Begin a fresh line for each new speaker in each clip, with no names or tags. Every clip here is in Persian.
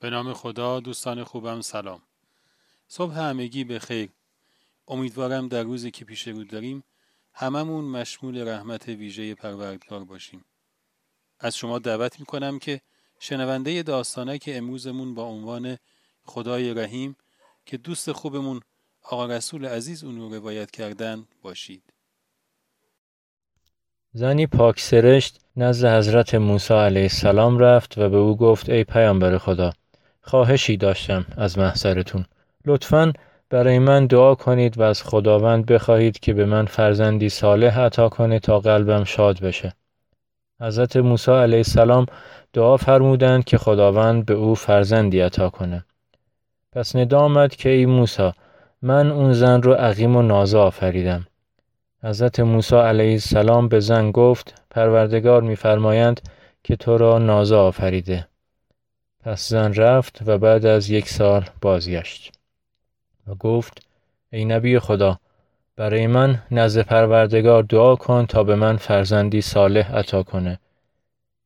به نام خدا دوستان خوبم سلام. صبح همگی به خیر. امیدوارم در روزی که پیش رو داریم هممون مشمول رحمت ویژه پروردگار باشیم. از شما دعوت می‌کنم که شنونده که امروزمون با عنوان خدای رحیم که دوست خوبمون آقا رسول عزیز اون رو روایت کردن باشید.
زنی پاک سرشت نزد حضرت موسی علیه السلام رفت و به او گفت ای پیامبر خدا خواهشی داشتم از محضرتون. لطفا برای من دعا کنید و از خداوند بخواهید که به من فرزندی صالح عطا کنه تا قلبم شاد بشه. حضرت موسی علیه السلام دعا فرمودند که خداوند به او فرزندی عطا کنه. پس ندا آمد که ای موسی من اون زن رو عقیم و نازه آفریدم. حضرت موسی علیه السلام به زن گفت پروردگار میفرمایند که تو را نازه آفریده. پس زن رفت و بعد از یک سال بازگشت و گفت ای نبی خدا برای من نزد پروردگار دعا کن تا به من فرزندی صالح عطا کنه.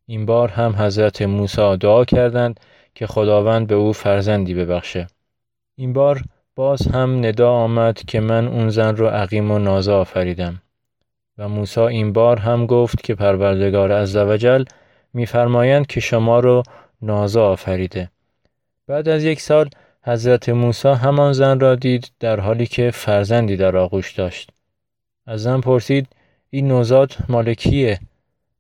این بار هم حضرت موسی دعا کردند که خداوند به او فرزندی ببخشه. این بار باز هم ندا آمد که من اون زن رو عقیم و نازا آفریدم. و موسی این بار هم گفت که پروردگار عزوجل میفرمایند که شما رو نازا آفریده. بعد از یک سال حضرت موسی همان زن را دید در حالی که فرزندی در آغوش داشت. از زن پرسید این نوزاد مال کیه؟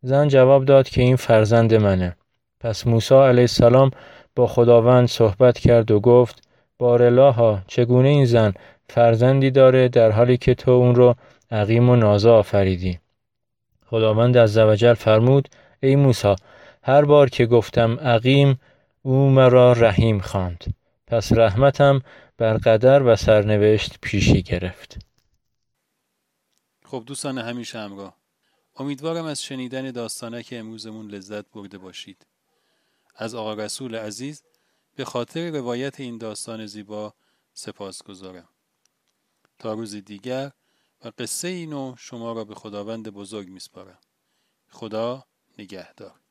زن جواب داد که این فرزند منه. پس موسی علیه السلام با خداوند صحبت کرد و گفت بارلاها چگونه این زن فرزندی داره در حالی که تو اون رو عقیم و نازا آفریدی؟ خداوند از زوجل فرمود ای موسی هر بار که گفتم عقیم او مرا رحیم خواند پس رحمتم بر قدر و سرنوشت پیشی گرفت
خب دوستان همیشه همراه امیدوارم از شنیدن داستانه که امروزمون لذت برده باشید از آقا رسول عزیز به خاطر روایت این داستان زیبا سپاس گذارم. تا روز دیگر و قصه اینو شما را به خداوند بزرگ میسپارم. خدا نگهدار.